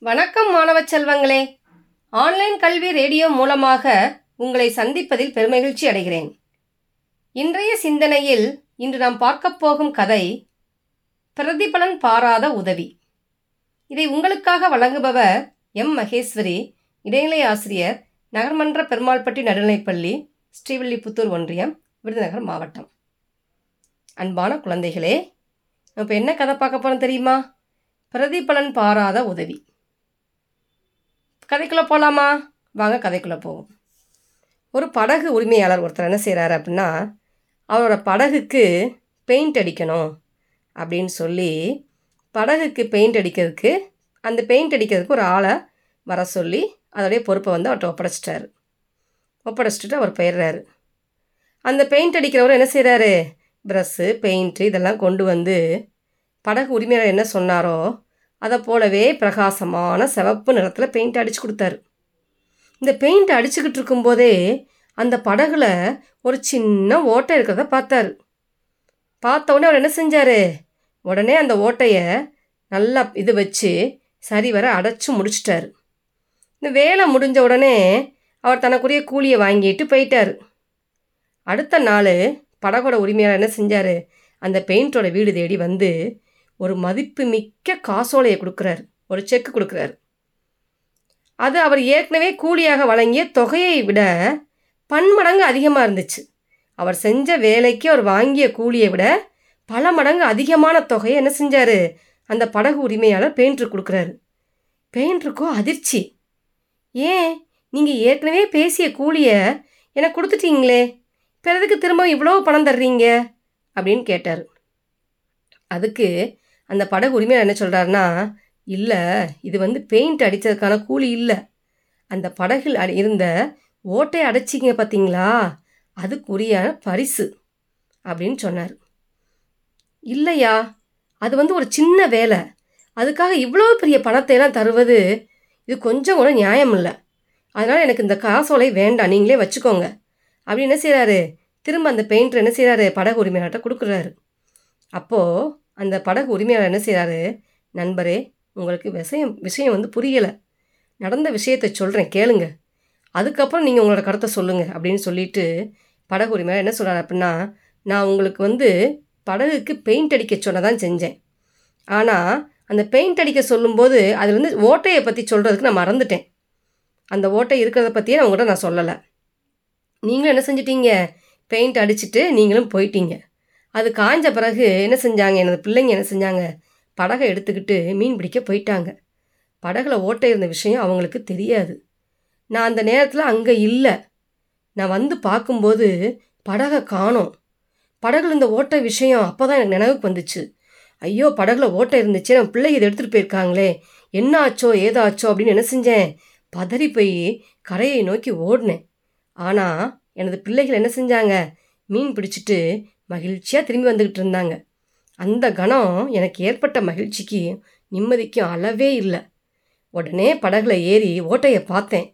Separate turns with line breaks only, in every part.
வணக்கம் மாணவ செல்வங்களே. ஆன்லைன் கல்வி ரேடியோ மூலமாக உங்களை சந்திப்பதில் பெருமகிழ்ச்சி அடைகிறேன். இன்றைய சிந்தனையில் இன்று நாம் பார்க்கப் போகும் கதை பிரதிபலன் பாராத உதவி. இதை உங்களுக்காக வழங்குபவர் எம். மகேஸ்வரி இடைநிலை ஆசிரியர் நகர்மன்ற பெருமாள்பட்டி நடுநிலைப்பள்ளி ஸ்ரீவில்லிபுத்தூர் ஒன்றியம் விருதுநகர் மாவட்டம். அன்பான குழந்தைகளே இப்போ என்ன கதை பார்க்க போகிறோம் தெரியுமா? பிரதிபலன் பாராத உதவி. கதைக்குள்ளே போகலாமா வாங்க கதைக்குள்ளே போவோம். ஒரு படகு உரிமையாளர் ஒருத்தர் என்ன செய்கிறாரு அப்படின்னா அவரோட படகுக்கு பெயிண்ட் அடிக்கணும் அப்படின்னு சொல்லி படகுக்கு பெயிண்ட் அடிக்கிறதுக்கு அந்த பெயிண்ட் அடிக்கிறதுக்கு ஒரு ஆளை வர சொல்லி அதோடைய பொறுப்பை வந்து அவர்கிட்ட ஒப்படைச்சிட்டாரு. ஒப்படைச்சிட்டு அவர் போயிடுறாரு. அந்த பெயிண்ட் அடிக்கிறவர் என்ன செய்கிறாரு ப்ரஷ்ஷு பெயிண்ட்டு இதெல்லாம் கொண்டு வந்து படகு உரிமையாளர் என்ன சொன்னாரோ அதை போலவே பிரகாசமான சிவப்பு நிறத்தில் பெயிண்ட் அடித்து கொடுத்தாரு. இந்த பெயிண்ட் அடிச்சுக்கிட்டு இருக்கும்போதே அந்த படகுல ஒரு சின்ன ஓட்டை இருக்கிறத பார்த்தாரு. பார்த்த உடனே அவர் என்ன செஞ்சார்? உடனே அந்த ஓட்டையை நல்லா இது வச்சு சரிவர அடைச்சி முடிச்சிட்டாரு. இந்த வேலை முடிஞ்ச உடனே அவர் தனக்குரிய கூலியை வாங்கிட்டு போயிட்டார். அடுத்த நாள் படகோட உரிமையாளர் என்ன செஞ்சார்? அந்த பெயிண்டோட வீடு தேடி வந்து ஒரு மதிப்பு மிக்க காசோலையை கொடுக்குறாரு. ஒரு செக்கு கொடுக்குறாரு. அது அவர் ஏற்கனவே கூலியாக வழங்கிய தொகையை விட பன்மடங்கு அதிகமாக இருந்துச்சு. அவர் செஞ்ச வேலைக்கு அவர் வாங்கிய கூலியை விட பல மடங்கு அதிகமான தொகையை என்ன செஞ்சார்? அந்த படகு உரிமையாளர் பெயிண்டருக்கு கொடுக்குறாரு. பெயிண்டருக்கோ அதிர்ச்சி. ஏன்? நீங்கள் ஏற்கனவே பேசிய கூலியை எனக்கு கொடுத்துட்டீங்களே. பிறதுக்கு திரும்ப இவ்வளோ பணம் தர்றீங்க? அப்படின்னு கேட்டார். அதுக்கு அந்த படகு உரிமையாளர் என்ன சொல்கிறாருன்னா இல்லை இது வந்து பெயிண்ட் அடித்ததுக்கான கூலி இல்லை. அந்த படகில் அடி- இருந்த ஓட்டை அடைச்சிங்க பார்த்தீங்களா அதுக்குரிய பரிசு. அப்படின்னு சொன்னார். இல்லையா? அது வந்து ஒரு சின்ன வேலை. அதுக்காக இவ்வளோ பெரிய பணத்தை எல்லாம் தருவது இது கொஞ்சம் கூட நியாயம் இல்லை. அதனால் எனக்கு இந்த காசோலை வேண்டாம். நீங்களே வச்சுக்கோங்க. அப்படி என்ன செய்கிறாரு திரும்ப அந்த பெயிண்டர் என்ன செய்கிறாரு படகு உரிமையாளர்கிட்ட கொடுக்குறாரு. அப்போது அந்த படகு உரிமையாளர் என்ன செய்கிறாரு நண்பரே உங்களுக்கு விஷயம் விஷயம் வந்து புரியலை. நடந்த விஷயத்தை சொல்கிறேன் கேளுங்க. அதுக்கப்புறம் நீங்கள் உங்களோட கருத்தை சொல்லுங்கள் அப்படின்னு சொல்லிட்டு படகு உரிமையாளர் என்ன சொல்கிறார் அப்படின்னா நான் உங்களுக்கு வந்து படகுக்கு பெயிண்ட் அடிக்க சொன்ன தான் செஞ்சேன். ஆனால் அந்த பெயிண்ட் அடிக்க சொல்லும்போது அதில் வந்து ஓட்டையை பற்றி சொல்கிறதுக்கு நான் மறந்துட்டேன். அந்த ஓட்டை இருக்கிறத பற்றியே நான் உங்கள்கிட்ட நான் சொல்லலை. நீங்களும் என்ன செஞ்சிட்டீங்க? பெயிண்ட் அடிச்சிட்டு நீங்களும் போயிட்டீங்க. அது காஞ்ச பிறகு என்ன செஞ்சாங்க? எனது பிள்ளைங்க என்ன செஞ்சாங்க? படகை எடுத்துக்கிட்டு மீன் பிடிக்க போயிட்டாங்க. படகுல ஓட்டை இருந்த விஷயம் அவங்களுக்கு தெரியாது. நான் அந்த நேரத்தில் அங்கே இல்லை. நான் வந்து பார்க்கும்போது படகை காணோம். படகுல இந்த ஓட்டை விஷயம் அப்போ தான் எனக்கு நினைவுக்கு வந்துச்சு. ஐயோ படகுல ஓட்ட இருந்துச்சு. நம்ம பிள்ளைங்க இதை எடுத்துகிட்டு போயிருக்காங்களே. என்ன ஆச்சோ ஏதாச்சோ அப்படின்னு என்ன செஞ்சேன்? பதறி போய் கரையை நோக்கி ஓடினேன். ஆனால் எனது பிள்ளைகள் என்ன செஞ்சாங்க? மீன் பிடிச்சிட்டு மகிழ்ச்சியாக திரும்பி வந்துக்கிட்டு இருந்தாங்க. அந்த கணம் எனக்கு ஏற்பட்ட மகிழ்ச்சிக்கு நிம்மதிக்கும் அளவே இல்லை. உடனே படகுல ஏறி ஓட்டையை பார்த்தேன்.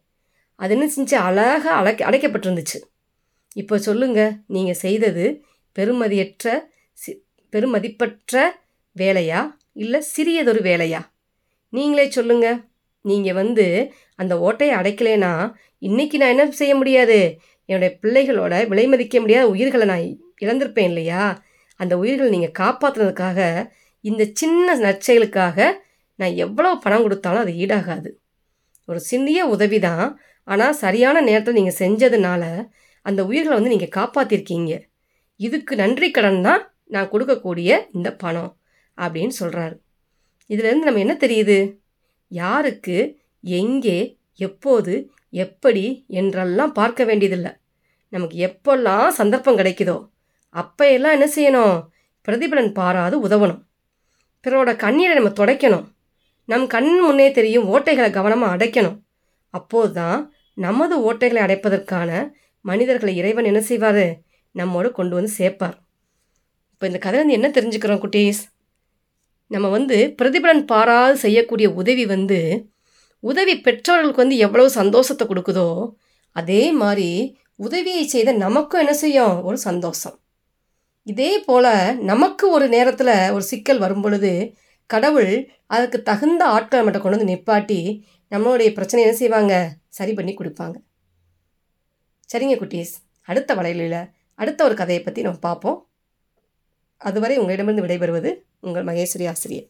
அது என்ன செஞ்சு அழகாக அடைக்க அடைக்கப்பட்டிருந்துச்சு. இப்போ சொல்லுங்க நீங்கள் செய்தது பெருமதியற்ற சி பெருமதிப்பற்ற வேலையா இல்லை சிறியதொரு வேலையா? நீங்களே சொல்லுங்க. நீங்கள் வந்து அந்த ஓட்டையை அடைக்கலைன்னா இன்றைக்கி நான் என்ன செய்ய முடியாது? என்னுடைய பிள்ளைகளோட விலை மதிக்க முடியாத உயிர்களை நான் இழந்திருப்பேன் இல்லையா? அந்த உயிர்களை நீங்கள் காப்பாற்றுனதுக்காக இந்த சின்ன நற்செயலுக்காக நான் எவ்வளோ பணம் கொடுத்தாலும் அது ஈடாகாது. ஒரு சிந்திய உதவி தான் ஆனால் சரியான நேரத்தில் நீங்கள் செஞ்சதுனால அந்த உயிர்களை வந்து நீங்கள் காப்பாற்றிருக்கீங்க இதுக்கு நன்றி கடன் தான் நான் கொடுக்கக்கூடிய இந்த பணம் அப்படின்னு சொல்கிறாரு இதுலேருந்து நம்ம என்ன தெரியுது? யாருக்கு எங்கே எப்போது எப்படி என்றெல்லாம் பார்க்க வேண்டியதில்லை. நமக்கு எப்பெல்லாம் சந்தர்ப்பம் கிடைக்குதோ அப்போ எல்லாம் என்ன செய்யணும்? பிரதிபலன் பாராது உதவணும். பிறரோட கண்ணீரை நம்ம துடைக்கணும். நம் கண் முன்னே தெரியும் ஓட்டைகளை கவனமாக அடைக்கணும். அப்போது தான் நமது ஓட்டைகளை அடைப்பதற்கான மனிதர்களை இறைவன் என்ன செய்வார்? நம்மோடு கொண்டு வந்து சேர்ப்பார். இப்போ இந்த கதை வந்து என்ன தெரிஞ்சுக்கிறோம் குட்டீஸ்? நம்ம வந்து பிரதிபலன் பாராது செய்யக்கூடிய உதவி வந்து உதவி பெற்றவர்களுக்கு வந்து எவ்வளவு சந்தோஷத்தை கொடுக்குதோ அதே மாதிரி உதவியை செய்த நமக்கும் என்ன செய்யும்? ஒரு சந்தோஷம். இதே போல் நமக்கு ஒரு நேரத்தில் ஒரு சிக்கல் வரும் பொழுது கடவுள் அதுக்கு தகுந்த ஆட்களை மட்டும் கொண்டு வந்து நிப்பாட்டி நம்மளுடைய பிரச்சனை என்ன செய்வாங்க? சரி பண்ணி கொடுப்பாங்க. சரிங்க குட்டீஸ். அடுத்த வலையில அடுத்த ஒரு கதையை பற்றி நம்ம பார்ப்போம். அதுவரை உங்களிடமிருந்து விடைபெறுவது உங்கள் மகேஸ்வரி ஆசிரியர்.